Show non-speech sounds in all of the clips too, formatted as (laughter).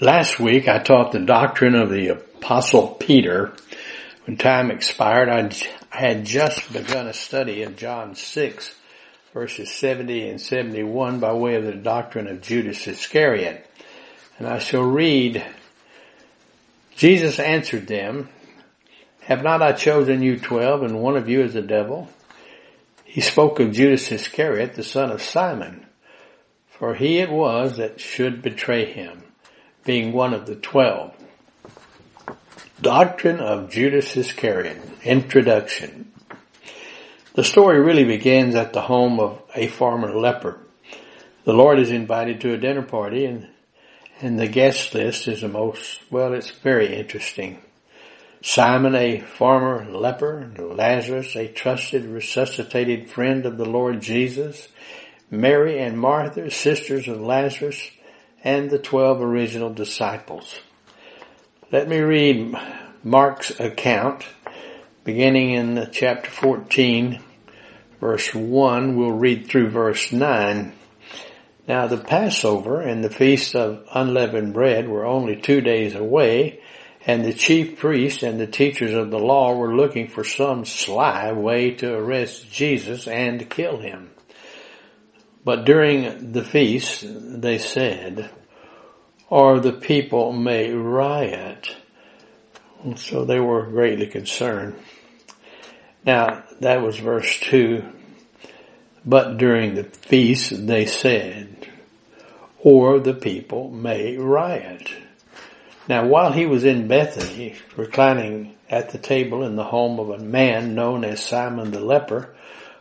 Last week I taught the doctrine of the apostle Peter. When time expired, I had just begun a study of John 6 verses 70 and 71 by way of the doctrine of Judas Iscariot. And I shall read, Jesus answered them, have not I chosen you twelve and one of you is a devil? He spoke of Judas Iscariot, the son of Simon, for he it was that should betray him being one of the twelve. Doctrine of Judas Iscariot. Introduction. The story really begins at the home of a former leper. The Lord is invited to a dinner party and, and the guest list is the most, well, it's very interesting. Simon, a former leper, Lazarus, a trusted, resuscitated friend of the Lord Jesus, Mary and Martha, sisters of Lazarus, and the twelve original disciples. Let me read Mark's account beginning in chapter 14 verse 1. We'll read through verse 9. Now the Passover and the Feast of Unleavened Bread were only two days away and the chief priests and the teachers of the law were looking for some sly way to arrest Jesus and kill him. But during the feast, they said, or the people may riot. So they were greatly concerned. Now, that was verse 2. But during the feast, they said, or the people may riot. Now, while he was in Bethany, reclining at the table in the home of a man known as Simon the leper,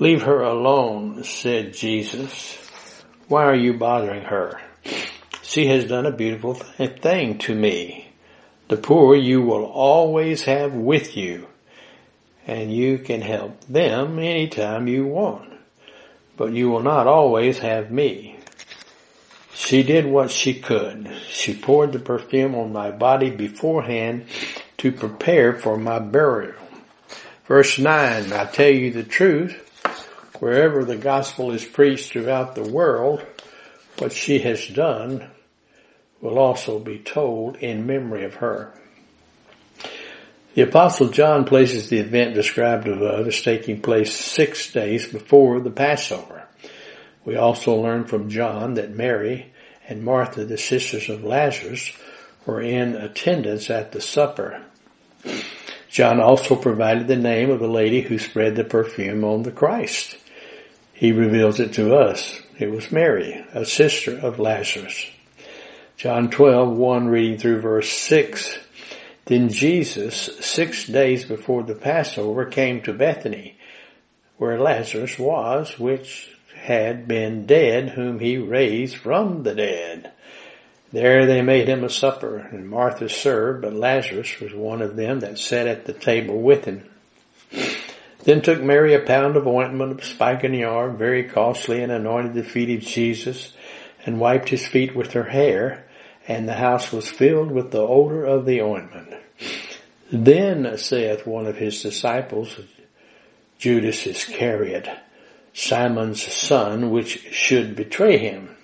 Leave her alone, said Jesus. Why are you bothering her? She has done a beautiful thing to me. The poor you will always have with you, and you can help them anytime you want, but you will not always have me. She did what she could. She poured the perfume on my body beforehand to prepare for my burial. Verse 9, I tell you the truth, wherever the gospel is preached throughout the world, what she has done will also be told in memory of her. The apostle John places the event described above as taking place six days before the Passover. We also learn from John that Mary and Martha, the sisters of Lazarus, were in attendance at the supper. John also provided the name of the lady who spread the perfume on the Christ. He reveals it to us. It was Mary, a sister of Lazarus. John 12, 1 reading through verse 6. Then Jesus, six days before the Passover, came to Bethany, where Lazarus was, which had been dead, whom he raised from the dead. There they made him a supper, and Martha served, but Lazarus was one of them that sat at the table with him. Then took Mary a pound of ointment of spikenard, very costly, and anointed the feet of Jesus, and wiped his feet with her hair, and the house was filled with the odor of the ointment. Then saith one of his disciples, Judas Iscariot, Simon's son, which should betray him.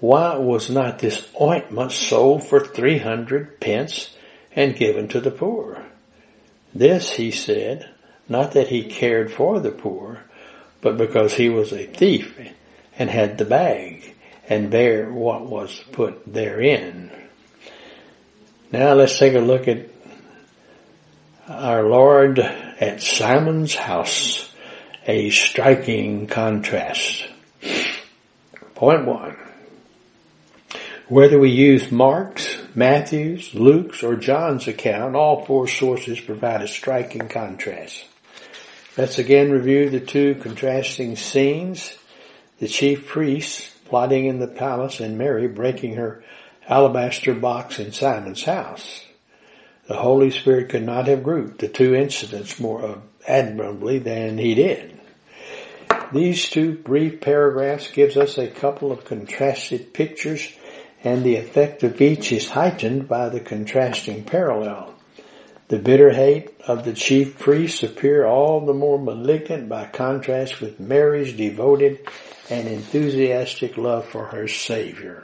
Why was not this ointment sold for three hundred pence and given to the poor? This he said, not that he cared for the poor, but because he was a thief and had the bag and bear what was put therein. Now let's take a look at our Lord at Simon's house a striking contrast. Point one. Whether we use Mark's, Matthew's, Luke's, or John's account, all four sources provide a striking contrast. Let's again review the two contrasting scenes. The chief priests plotting in the palace and Mary breaking her alabaster box in Simon's house. The Holy Spirit could not have grouped the two incidents more admirably than he did. These two brief paragraphs gives us a couple of contrasted pictures and the effect of each is heightened by the contrasting parallel. The bitter hate of the chief priests appear all the more malignant by contrast with Mary's devoted and enthusiastic love for her Savior.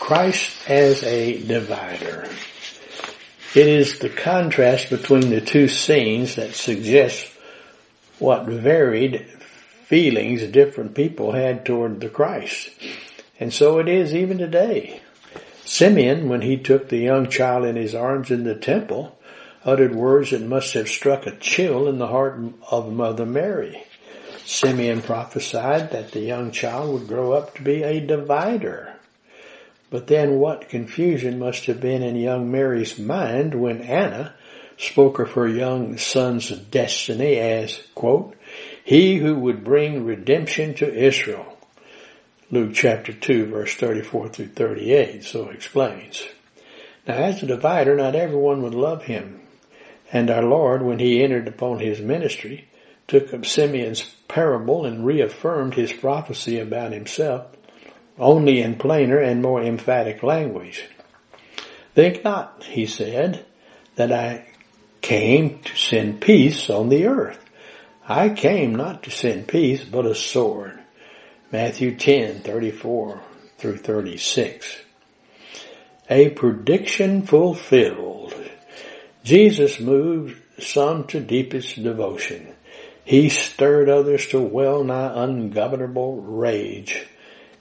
Christ as a divider. It is the contrast between the two scenes that suggests what varied feelings different people had toward the Christ. And so it is even today. Simeon, when he took the young child in his arms in the temple, uttered words that must have struck a chill in the heart of Mother Mary. Simeon prophesied that the young child would grow up to be a divider. But then what confusion must have been in young Mary's mind when Anna spoke of her young son's destiny as, quote, he who would bring redemption to Israel. Luke chapter 2 verse 34 through 38 so explains. Now as a divider, not everyone would love him. And our Lord, when he entered upon his ministry, took up Simeon's parable and reaffirmed his prophecy about himself, only in plainer and more emphatic language. Think not, he said, that I came to send peace on the earth. I came not to send peace, but a sword. Matthew 10, 34 through 36. A prediction fulfilled. Jesus moved some to deepest devotion. He stirred others to well nigh ungovernable rage.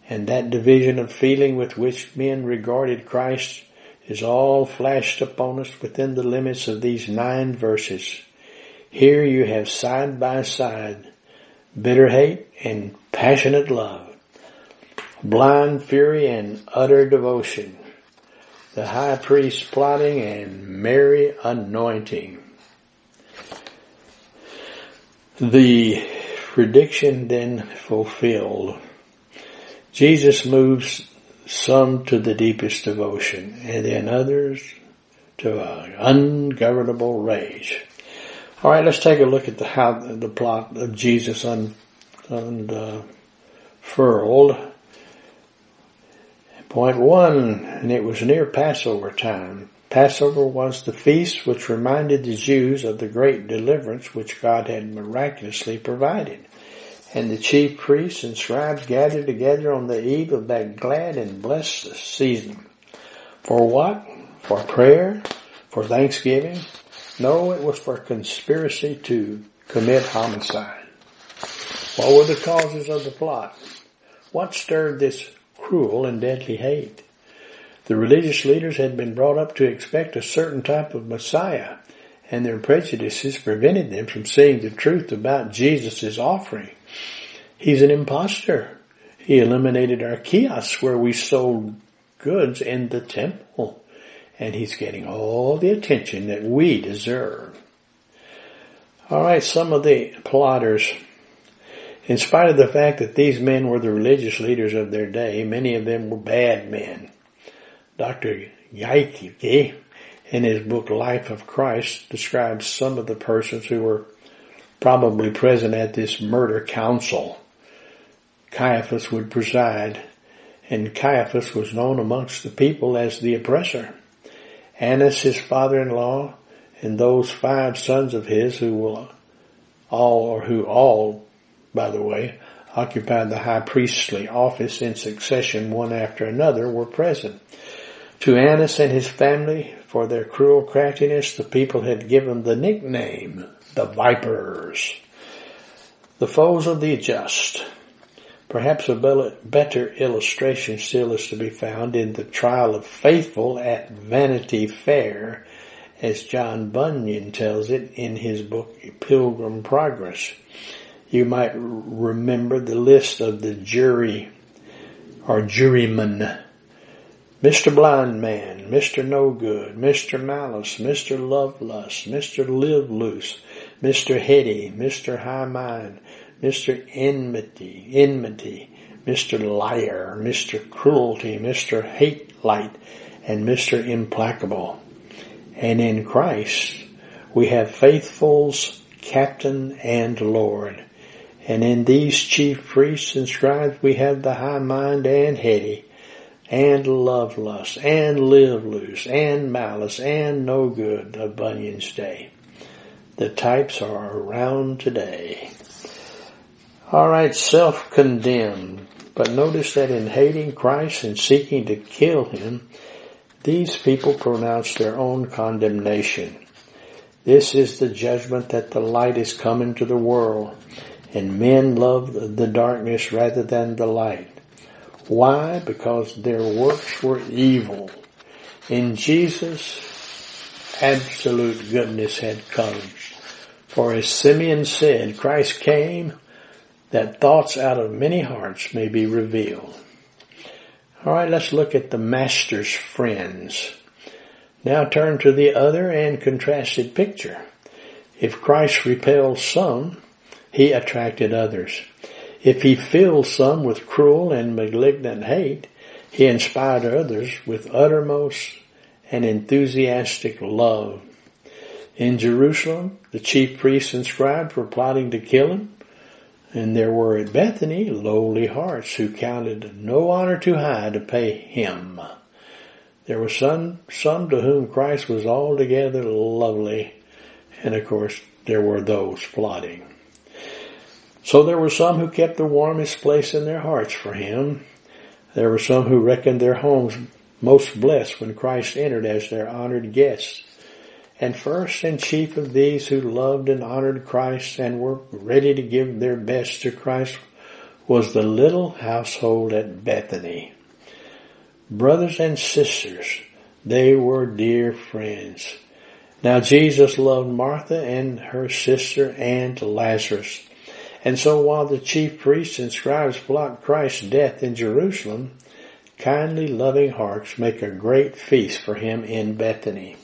And that division of feeling with which men regarded Christ is all flashed upon us within the limits of these nine verses. Here you have side by side bitter hate and passionate love, blind fury and utter devotion, the high priest plotting and Mary anointing. The prediction then fulfilled. Jesus moves some to the deepest devotion and then others to ungovernable rage. All right, let's take a look at the how the plot of Jesus un, unfurled. Uh, Point one, and it was near Passover time. Passover was the feast which reminded the Jews of the great deliverance which God had miraculously provided. And the chief priests and scribes gathered together on the eve of that glad and blessed season. For what? For prayer? For thanksgiving? No, it was for conspiracy to commit homicide. What were the causes of the plot? What stirred this cruel and deadly hate? The religious leaders had been brought up to expect a certain type of Messiah, and their prejudices prevented them from seeing the truth about Jesus' offering. He's an impostor. He eliminated our kiosks where we sold goods in the temple and he's getting all the attention that we deserve. Alright, some of the plotters, in spite of the fact that these men were the religious leaders of their day, many of them were bad men. Dr. Yaike, in his book Life of Christ, describes some of the persons who were probably present at this murder council. Caiaphas would preside, and Caiaphas was known amongst the people as the oppressor. Annas, his father-in-law, and those five sons of his who will all, or who all, by the way, occupied the high priestly office in succession one after another were present. To Annas and his family, for their cruel craftiness, the people had given the nickname, the Vipers. The foes of the just. Perhaps a better illustration still is to be found in the trial of faithful at Vanity Fair, as John Bunyan tells it in his book Pilgrim Progress. You might remember the list of the jury or jurymen. Mr. Blind Man, Mr. No Good, Mr. Malice, Mr. Lovelust, Mr. Live Loose, Mr. Heady, Mr. High Mind, Mr. Enmity, Enmity, Mr. Liar, Mr. Cruelty, Mr. Hate Light, and Mr. Implacable. And in Christ, we have faithfuls, captain, and Lord. And in these chief priests and scribes, we have the high mind and heady, and love lust, and live loose, and malice, and no good of Bunyan's day. The types are around today. Alright, self-condemned. But notice that in hating Christ and seeking to kill him, these people pronounce their own condemnation. This is the judgment that the light is come into the world, and men love the darkness rather than the light. Why? Because their works were evil. In Jesus, absolute goodness had come. For as Simeon said, Christ came that thoughts out of many hearts may be revealed. Alright, let's look at the Master's friends. Now turn to the other and contrasted picture. If Christ repelled some, he attracted others. If he filled some with cruel and malignant hate, he inspired others with uttermost and enthusiastic love. In Jerusalem, the chief priests and scribes were plotting to kill him, and there were at Bethany lowly hearts who counted no honor too high to pay him. There were some, some to whom Christ was altogether lovely, and of course there were those plotting. So there were some who kept the warmest place in their hearts for him. There were some who reckoned their homes most blessed when Christ entered as their honored guest. And first and chief of these who loved and honored Christ and were ready to give their best to Christ was the little household at Bethany brothers and sisters. They were dear friends. Now Jesus loved Martha and her sister and Lazarus. And so while the chief priests and scribes plot Christ's death in Jerusalem, kindly loving hearts make a great feast for him in Bethany.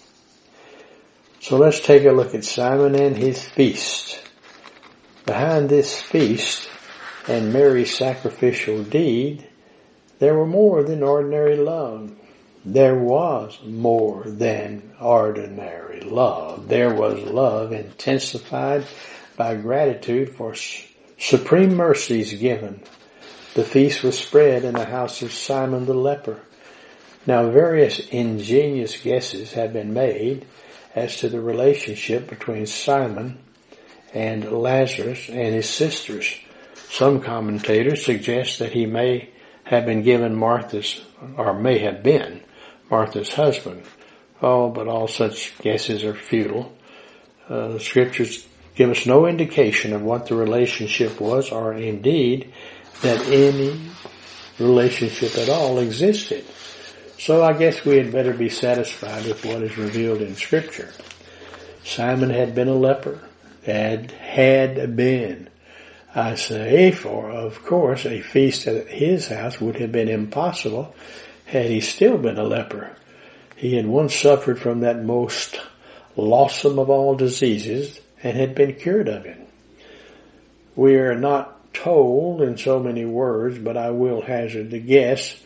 So let's take a look at Simon and his feast. Behind this feast and Mary's sacrificial deed there were more than ordinary love. There was more than ordinary love. There was love intensified by gratitude for supreme mercies given. The feast was spread in the house of Simon the leper. Now various ingenious guesses have been made as to the relationship between Simon and Lazarus and his sisters. Some commentators suggest that he may have been given Martha's, or may have been Martha's husband. Oh, but all such guesses are futile. Uh, the scriptures give us no indication of what the relationship was, or indeed that any relationship at all existed. So I guess we had better be satisfied with what is revealed in scripture. Simon had been a leper, had, had been I say, for of course a feast at his house would have been impossible had he still been a leper. He had once suffered from that most loathsome of all diseases and had been cured of it. We are not told in so many words, but I will hazard the guess.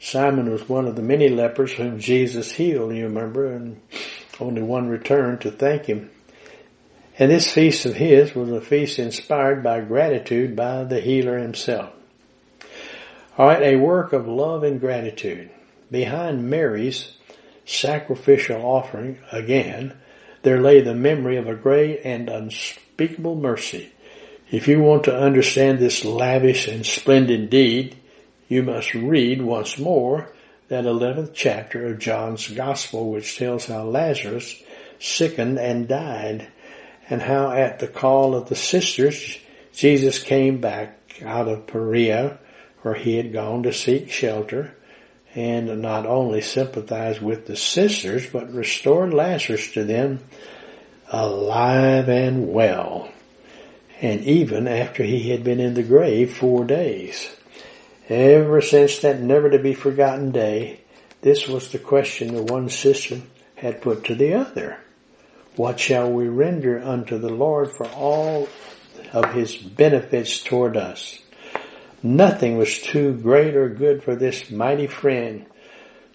Simon was one of the many lepers whom Jesus healed, you remember, and only one returned to thank him. And this feast of his was a feast inspired by gratitude by the healer himself. Alright, a work of love and gratitude. Behind Mary's sacrificial offering, again, there lay the memory of a great and unspeakable mercy. If you want to understand this lavish and splendid deed, you must read once more that 11th chapter of John's Gospel which tells how Lazarus sickened and died and how at the call of the sisters, Jesus came back out of Perea where he had gone to seek shelter and not only sympathized with the sisters, but restored Lazarus to them alive and well. And even after he had been in the grave four days. Ever since that never to be forgotten day, this was the question the one sister had put to the other. What shall we render unto the Lord for all of his benefits toward us? Nothing was too great or good for this mighty friend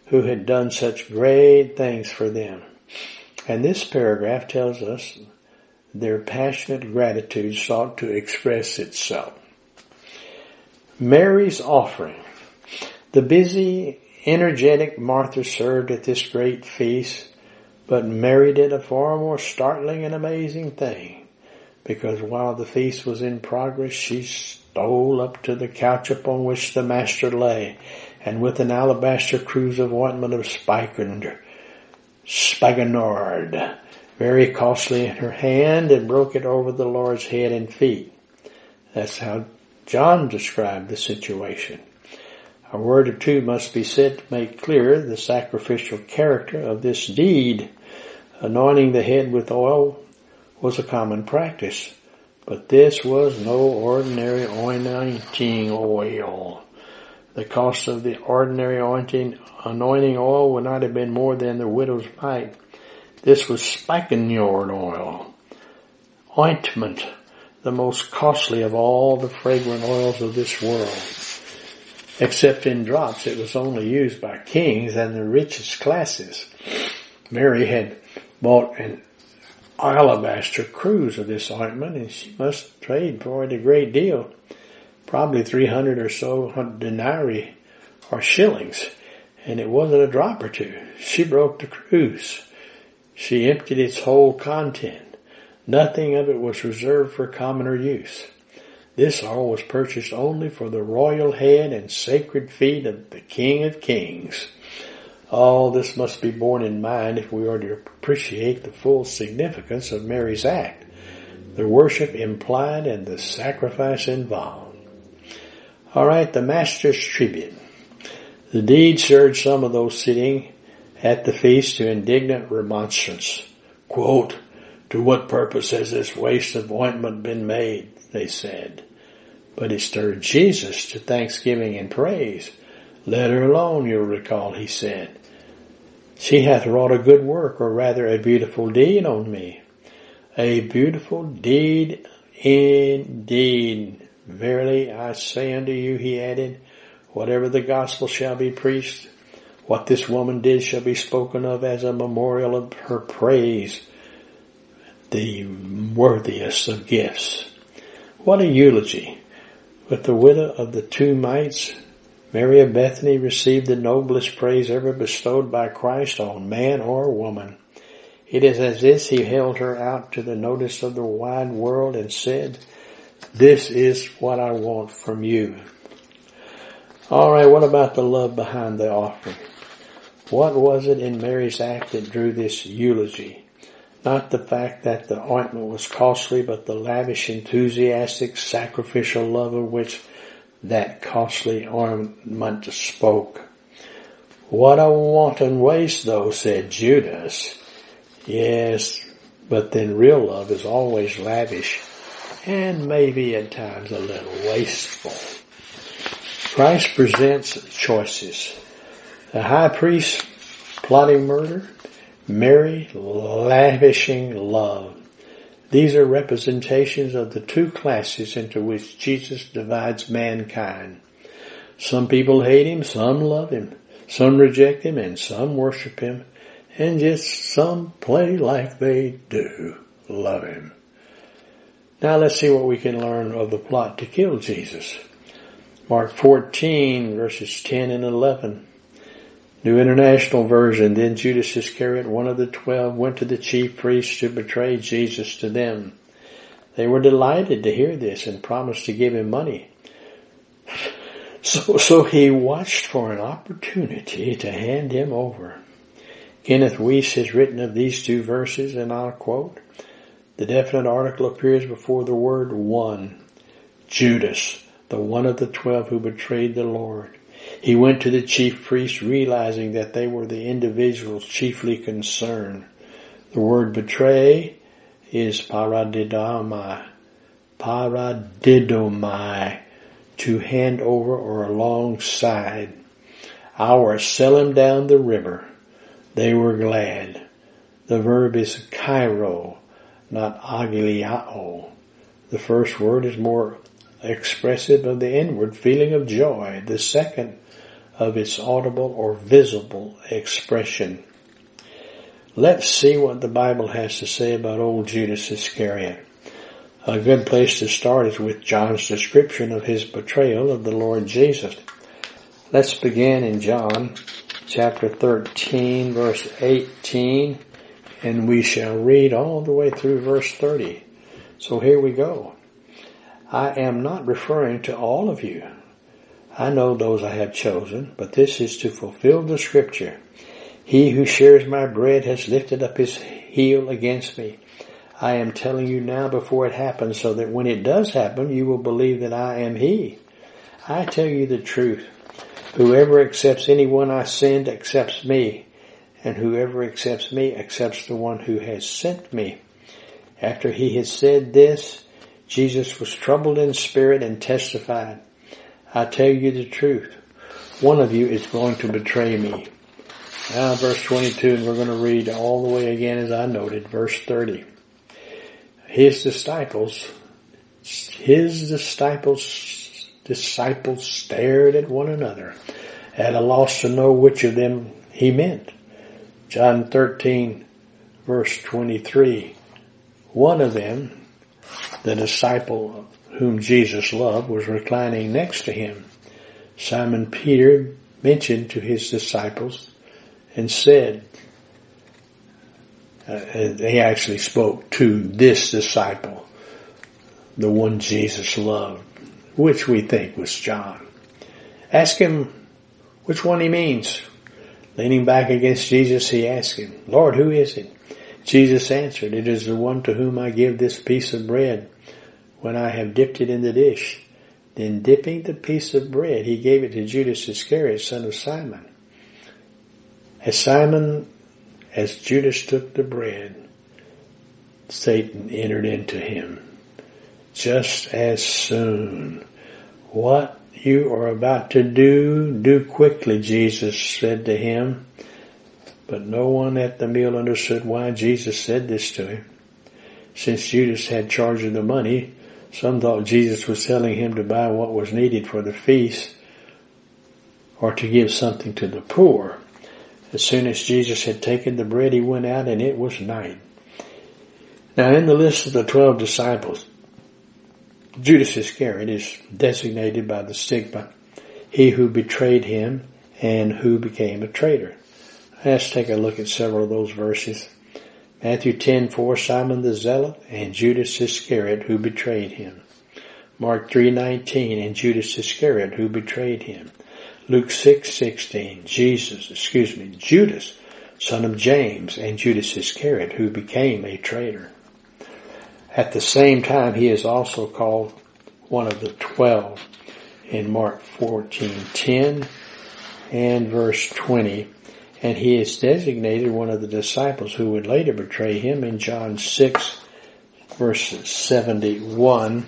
who had done such great things for them. And this paragraph tells us their passionate gratitude sought to express itself. Mary's offering. The busy, energetic Martha served at this great feast, but Mary did a far more startling and amazing thing, because while the feast was in progress, she stole up to the couch upon which the Master lay, and with an alabaster cruse of ointment of spikenard, spikenard, very costly in her hand, and broke it over the Lord's head and feet. That's how John described the situation. A word or two must be said to make clear the sacrificial character of this deed. Anointing the head with oil was a common practice. But this was no ordinary anointing oil. The cost of the ordinary anointing, oil would not have been more than the widow's mite. This was spikenard oil, ointment, the most costly of all the fragrant oils of this world. Except in drops, it was only used by kings and the richest classes. Mary had bought an alabaster cruse of this ointment and she must trade for it a great deal. Probably 300 or so denarii or shillings. And it wasn't a drop or two. She broke the cruse. She emptied its whole content. Nothing of it was reserved for commoner use. This oil was purchased only for the royal head and sacred feet of the King of Kings. All this must be borne in mind if we are to appreciate the full significance of Mary's act, the worship implied and the sacrifice involved. Alright, the Master's tribute. The deed stirred some of those sitting at the feast to indignant remonstrance. Quote, to what purpose has this waste of ointment been made? They said. But it stirred Jesus to thanksgiving and praise. Let her alone, you'll recall, he said. She hath wrought a good work, or rather a beautiful deed on me. A beautiful deed indeed. Verily I say unto you, he added, whatever the gospel shall be preached, what this woman did shall be spoken of as a memorial of her praise, the worthiest of gifts. What a eulogy. With the widow of the two mites, Mary of Bethany received the noblest praise ever bestowed by Christ on man or woman. It is as if he held her out to the notice of the wide world and said, this is what I want from you. Alright, what about the love behind the offering? What was it in Mary's act that drew this eulogy? Not the fact that the ointment was costly, but the lavish, enthusiastic, sacrificial love of which that costly ornament spoke. What a wanton waste though, said Judas. Yes, but then real love is always lavish and maybe at times a little wasteful. Christ presents choices. The high priest plotting murder, Mary lavishing love. These are representations of the two classes into which Jesus divides mankind. Some people hate him, some love him, some reject him, and some worship him, and just some play like they do love him. Now let's see what we can learn of the plot to kill Jesus. Mark 14 verses 10 and 11. New International Version, then Judas Iscariot, one of the twelve, went to the chief priests to betray Jesus to them. They were delighted to hear this and promised to give him money. (laughs) So, so he watched for an opportunity to hand him over. Kenneth Wuest has written of these two verses and I'll quote, the definite article appears before the word one. Judas, the one of the twelve who betrayed the Lord. He went to the chief priests realizing that they were the individuals chiefly concerned. The word betray is paradidomai. Paradidomai. To hand over or alongside. Our sell him down the river. They were glad. The verb is kairo, not agiliao. The first word is more expressive of the inward feeling of joy. The second of its audible or visible expression. Let's see what the Bible has to say about old Judas Iscariot. A good place to start is with John's description of his betrayal of the Lord Jesus. Let's begin in John chapter 13 verse 18 and we shall read all the way through verse 30. So here we go. I am not referring to all of you. I know those I have chosen, but this is to fulfill the scripture. He who shares my bread has lifted up his heel against me. I am telling you now before it happens so that when it does happen, you will believe that I am he. I tell you the truth. Whoever accepts anyone I send accepts me, and whoever accepts me accepts the one who has sent me. After he had said this, Jesus was troubled in spirit and testified, I tell you the truth. One of you is going to betray me. Now verse 22, and we're going to read all the way again as I noted, verse 30. His disciples, his disciples, disciples stared at one another at a loss to know which of them he meant. John 13 verse 23. One of them, the disciple whom Jesus loved, was reclining next to him. Simon Peter mentioned to his disciples, and said, uh, he actually spoke to this disciple, the one Jesus loved, which we think was John. Ask him which one he means. Leaning back against Jesus, he asked him, Lord, who is it? Jesus answered, it is the one to whom I give this piece of bread when I have dipped it in the dish. Then dipping the piece of bread, he gave it to Judas Iscariot, son of Simon. As Simon, as Judas took the bread, Satan entered into him. Just as soon. What you are about to do, do quickly, Jesus said to him. But no one at the meal understood why Jesus said this to him. Since Judas had charge of the money, some thought Jesus was telling him to buy what was needed for the feast or to give something to the poor. As soon as Jesus had taken the bread, he went out and it was night. Now in the list of the twelve disciples, Judas Iscariot is designated by the stigma, he who betrayed him and who became a traitor. Let's take a look at several of those verses. Matthew 10, 4, Simon the Zealot and Judas Iscariot who betrayed him. Mark 3:19 and Judas Iscariot who betrayed him. Luke 6:16, Jesus, excuse me, Judas, son of James, and Judas Iscariot, who became a traitor. At the same time, he is also called one of the twelve in Mark 14:10 and verse 20, and he is designated one of the disciples who would later betray him in John 6 verse 71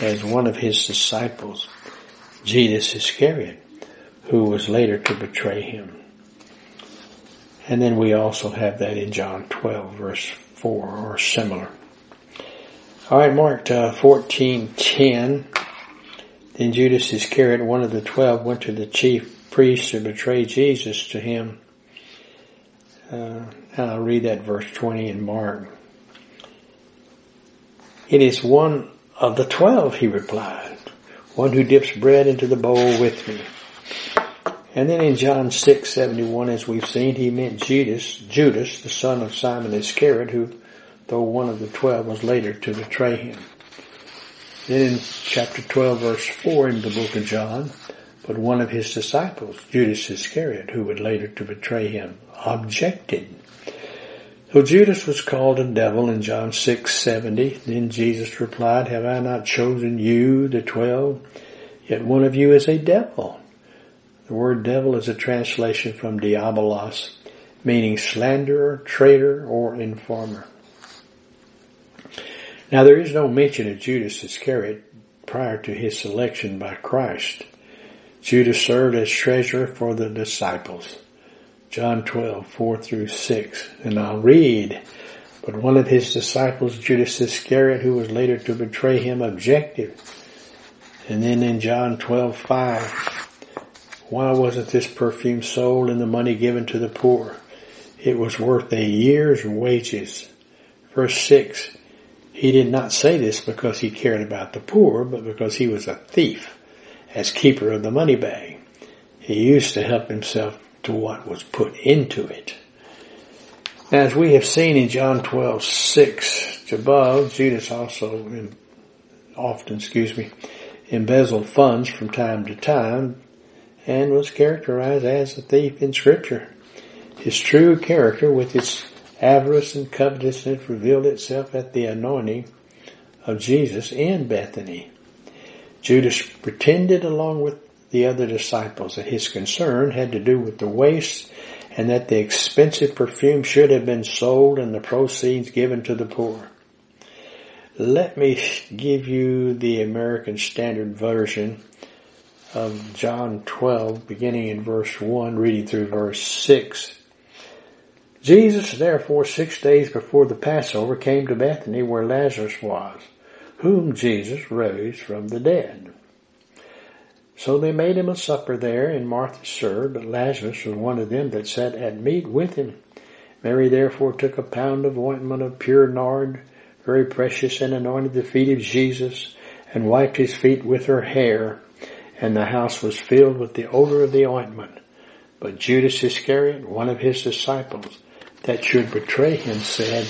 as one of his disciples. Judas Iscariot, who was later to betray him. And then we also have that in John 12 verse 4 or similar. Alright, Mark uh, 14:10. Then Judas Iscariot, one of the twelve, went to the chief priest to betray Jesus to him. Uh, I'll read that verse 20 in Mark. It is one of the twelve, he replied one who dips bread into the bowl with me. And then in John 6, 71, as we've seen, he meant Judas, Judas, the son of Simon Iscariot, who, though one of the twelve, was later to betray him. Then in chapter 12, verse 4 in the book of John, but one of his disciples, Judas Iscariot, who would later to betray him, objected. So Judas was called a devil in John 6:70. Then Jesus replied, "Have I not chosen you, the twelve? Yet one of you is a devil." The word devil is a translation from diabolos, meaning slanderer, traitor, or informer. Now there is no mention of Judas Iscariot prior to his selection by Christ. Judas served as treasurer for the disciples. John 12, 4 through 6. And I'll read. But one of his disciples, Judas Iscariot, who was later to betray him, objected. And then in John 12, 5, why wasn't this perfume sold and the money given to the poor? It was worth a year's wages. Verse 6, he did not say this because he cared about the poor, but because he was a thief as keeper of the money bag. He used to help himself to what was put into it. As we have seen in John 12, 6 above, Judas also often, excuse me, embezzled funds from time to time and was characterized as a thief in scripture. His true character with its avarice and covetousness revealed itself at the anointing of Jesus in Bethany. Judas pretended along with the other disciples that his concern had to do with the waste and that the expensive perfume should have been sold and the proceeds given to the poor. Let me give you the American Standard Version of John 12, beginning in verse 1, reading through verse 6. Jesus, therefore, six days before the Passover, came to Bethany where Lazarus was, whom Jesus raised from the dead. So they made him a supper there, and Martha served, but Lazarus was one of them that sat at meat with him. Mary therefore took a pound of ointment of pure nard, very precious, and anointed the feet of Jesus, and wiped his feet with her hair, and the house was filled with the odor of the ointment. But Judas Iscariot, one of his disciples, that should betray him, said,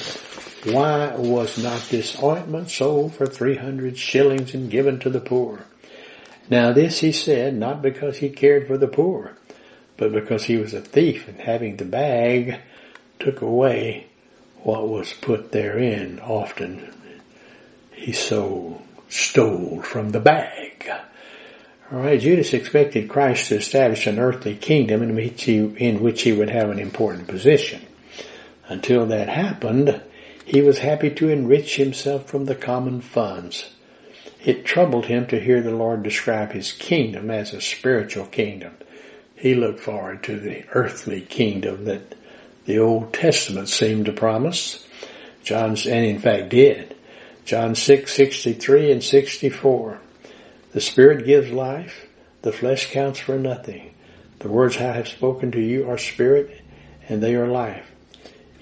Why was not this ointment sold for three hundred shillings and given to the poor? Now this he said, not because he cared for the poor, but because he was a thief and having the bag, took away what was put therein. Often he so stole from the bag. Alright, Judas expected Christ to establish an earthly kingdom in which, he, in which he would have an important position. Until that happened, he was happy to enrich himself from the common funds. It troubled him to hear the Lord describe his kingdom as a spiritual kingdom. He looked forward to the earthly kingdom that the Old Testament seemed to promise. John's, and in fact did. John 6, 63 and 64. The Spirit gives life. The flesh counts for nothing. The words I have spoken to you are spirit and they are life.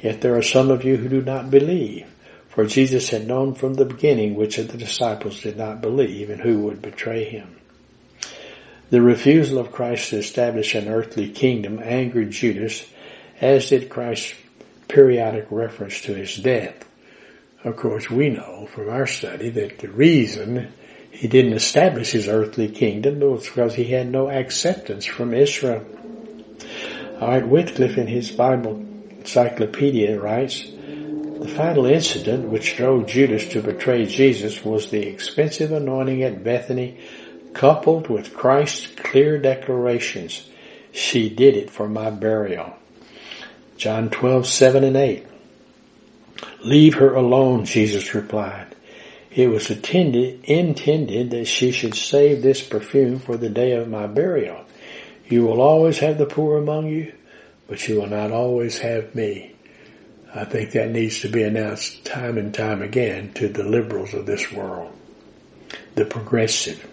Yet there are some of you who do not believe. For Jesus had known from the beginning which of the disciples did not believe and who would betray him. The refusal of Christ to establish an earthly kingdom angered Judas as did Christ's periodic reference to his death. Of course, we know from our study that the reason he didn't establish his earthly kingdom was because he had no acceptance from Israel. Alright, Wycliffe in his Bible encyclopedia writes, the final incident which drove Judas to betray Jesus was the expensive anointing at Bethany coupled with Christ's clear declarations, she did it for my burial. John 12, 7 and 8. Leave her alone, Jesus replied. It was intended, intended that she should save this perfume for the day of my burial. You will always have the poor among you, but you will not always have me. I think that needs to be announced time and time again to the liberals of this world, the progressive.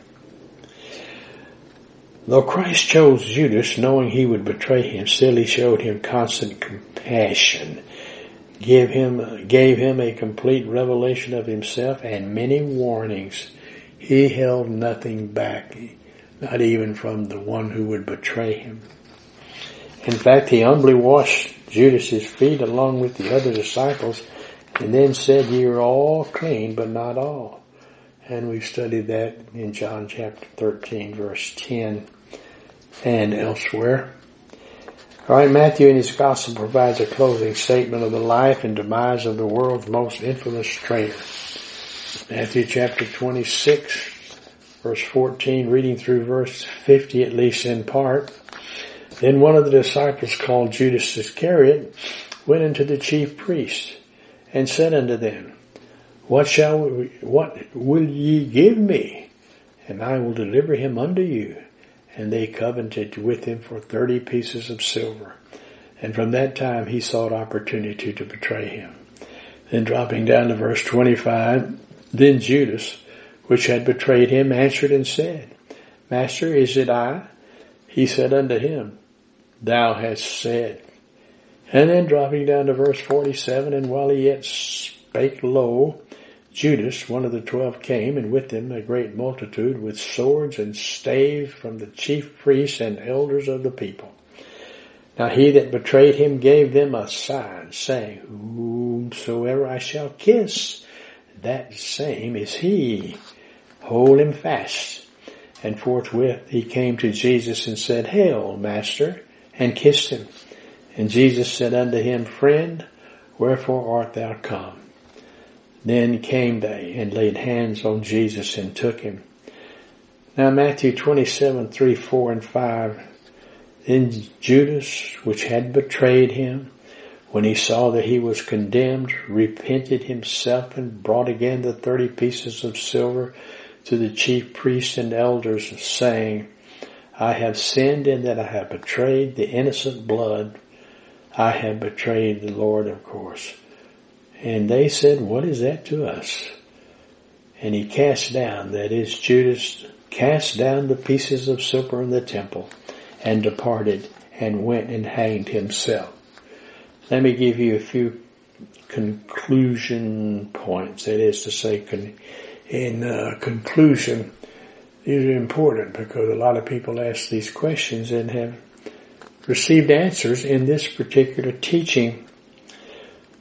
Though Christ chose Judas knowing he would betray him, still he showed him constant compassion, gave him, gave him a complete revelation of himself and many warnings. He held nothing back, not even from the one who would betray him. In fact, he humbly washed Judas's feet along with the other disciples and then said, you're all clean, but not all. And we've studied that in John chapter 13 verse 10 and elsewhere. Alright, Matthew in his gospel provides a closing statement of the life and demise of the world's most infamous traitor. Matthew chapter 26 verse 14 reading through verse 50 at least in part. Then one of the disciples called Judas Iscariot went into the chief priests and said unto them, What shall we, what will ye give me? And I will deliver him unto you. And they covenanted with him for thirty pieces of silver. And from that time he sought opportunity to betray him. Then dropping down to verse 25, then Judas, which had betrayed him, answered and said, Master, is it I? He said unto him, Thou hast said. And then dropping down to verse 47, and while he yet spake low, Judas, one of the twelve, came, and with him a great multitude with swords and staves from the chief priests and elders of the people. Now he that betrayed him gave them a sign, saying, Whomsoever I shall kiss, that same is he. Hold him fast. And forthwith he came to Jesus and said, Hail, Master, and kissed him. And Jesus said unto him, Friend, wherefore art thou come? Then came they and laid hands on Jesus and took him. Now Matthew 27, 3, 4, and 5. Then Judas, which had betrayed him, when he saw that he was condemned, repented himself and brought again the thirty pieces of silver to the chief priests and elders, saying, I have sinned in that I have betrayed the innocent blood. I have betrayed the Lord, of course. And they said, what is that to us? And he cast down, that is Judas, cast down the pieces of silver in the temple and departed and went and hanged himself. Let me give you a few conclusion points. That is to say, in uh, conclusion, these are important because a lot of people ask these questions and have received answers in this particular teaching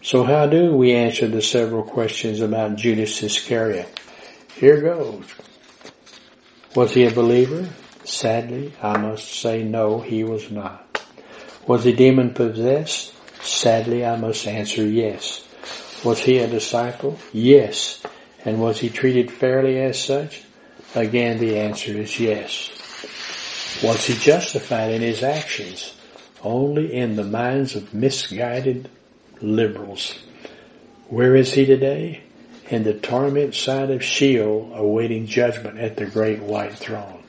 so how do we answer the several questions about Judas Iscariot? Here goes. Was he a believer? Sadly, I must say no, he was not. Was he demon possessed? Sadly, I must answer yes. Was he a disciple? Yes. And was he treated fairly as such? Again, the answer is yes. Was he justified in his actions? Only in the minds of misguided liberals. Where is he today? In the torment side of Sheol, awaiting judgment at the great white throne.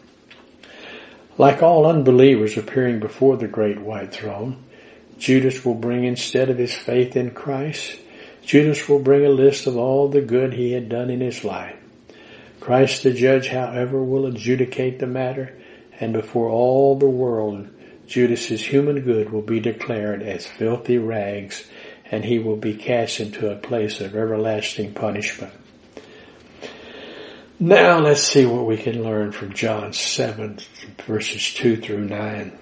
Like all unbelievers appearing before the great white throne, Judas will bring instead of his faith in Christ, Judas will bring a list of all the good he had done in his life. Christ the judge, however, will adjudicate the matter, and before all the world, Judas's human good will be declared as filthy rags and he will be cast into a place of everlasting punishment. Now let's see what we can learn from John 7 verses 2 through 9.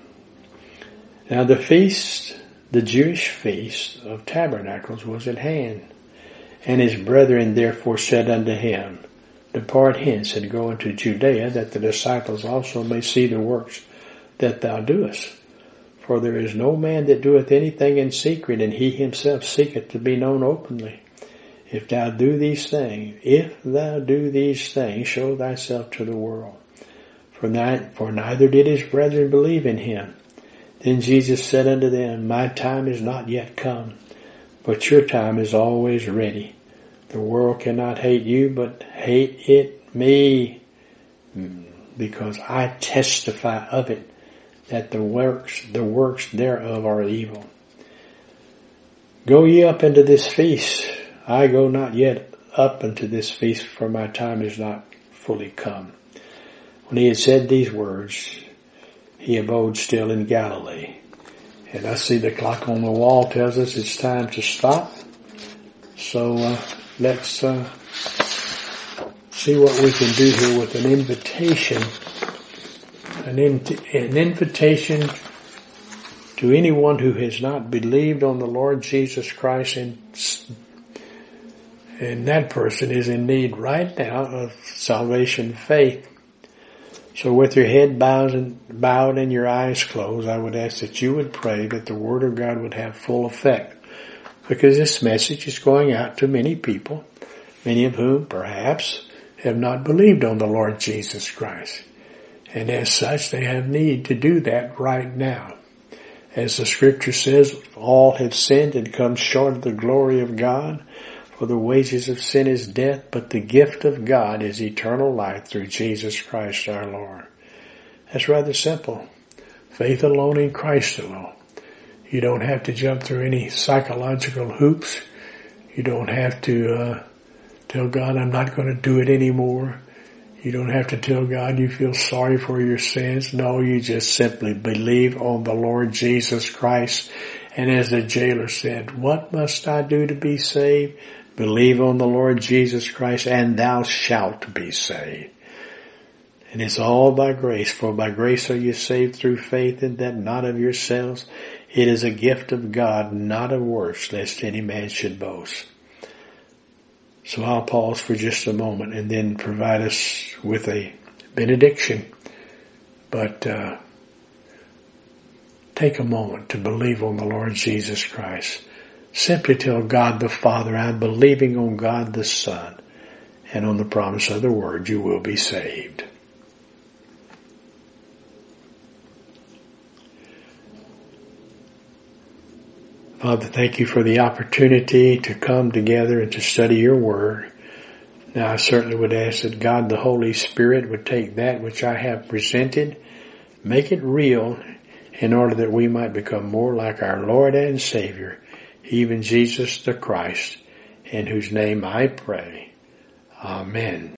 Now the feast, the Jewish feast of tabernacles was at hand. And his brethren therefore said unto him, Depart hence and go into Judea that the disciples also may see the works that thou doest. For there is no man that doeth anything in secret, and he himself seeketh to be known openly. If thou do these things, if thou do these things, show thyself to the world. For, for neither did his brethren believe in him. Then Jesus said unto them, My time is not yet come, but your time is always ready. The world cannot hate you, but hate it me, because I testify of it that the works, the works thereof are evil. Go ye up into this feast. I go not yet up into this feast, for my time is not fully come. When he had said these words, he abode still in Galilee. And I see the clock on the wall tells us it's time to stop. So uh, let's uh, see what we can do here with an invitation an, an invitation to anyone who has not believed on the Lord Jesus Christ and, and that person is in need right now of salvation faith. So with your head bowed and, bowed and your eyes closed, I would ask that you would pray that the Word of God would have full effect. Because this message is going out to many people, many of whom perhaps have not believed on the Lord Jesus Christ. And as such, they have need to do that right now. As the scripture says, all have sinned and come short of the glory of God. For the wages of sin is death, but the gift of God is eternal life through Jesus Christ our Lord. That's rather simple. Faith alone in Christ alone. You don't have to jump through any psychological hoops. You don't have to uh, tell God, I'm not going to do it anymore. You don't have to tell God you feel sorry for your sins. No, you just simply believe on the Lord Jesus Christ. And as the jailer said, what must I do to be saved? Believe on the Lord Jesus Christ and thou shalt be saved. And it's all by grace, for by grace are you saved through faith and that not of yourselves. It is a gift of God, not of works, lest any man should boast. So I'll pause for just a moment and then provide us with a benediction. But uh, take a moment to believe on the Lord Jesus Christ. Simply tell God the Father, I'm believing on God the Son and on the promise of the Word, you will be saved. Father, thank you for the opportunity to come together and to study your word. Now I certainly would ask that God the Holy Spirit would take that which I have presented, make it real in order that we might become more like our Lord and Savior, even Jesus the Christ, in whose name I pray. Amen.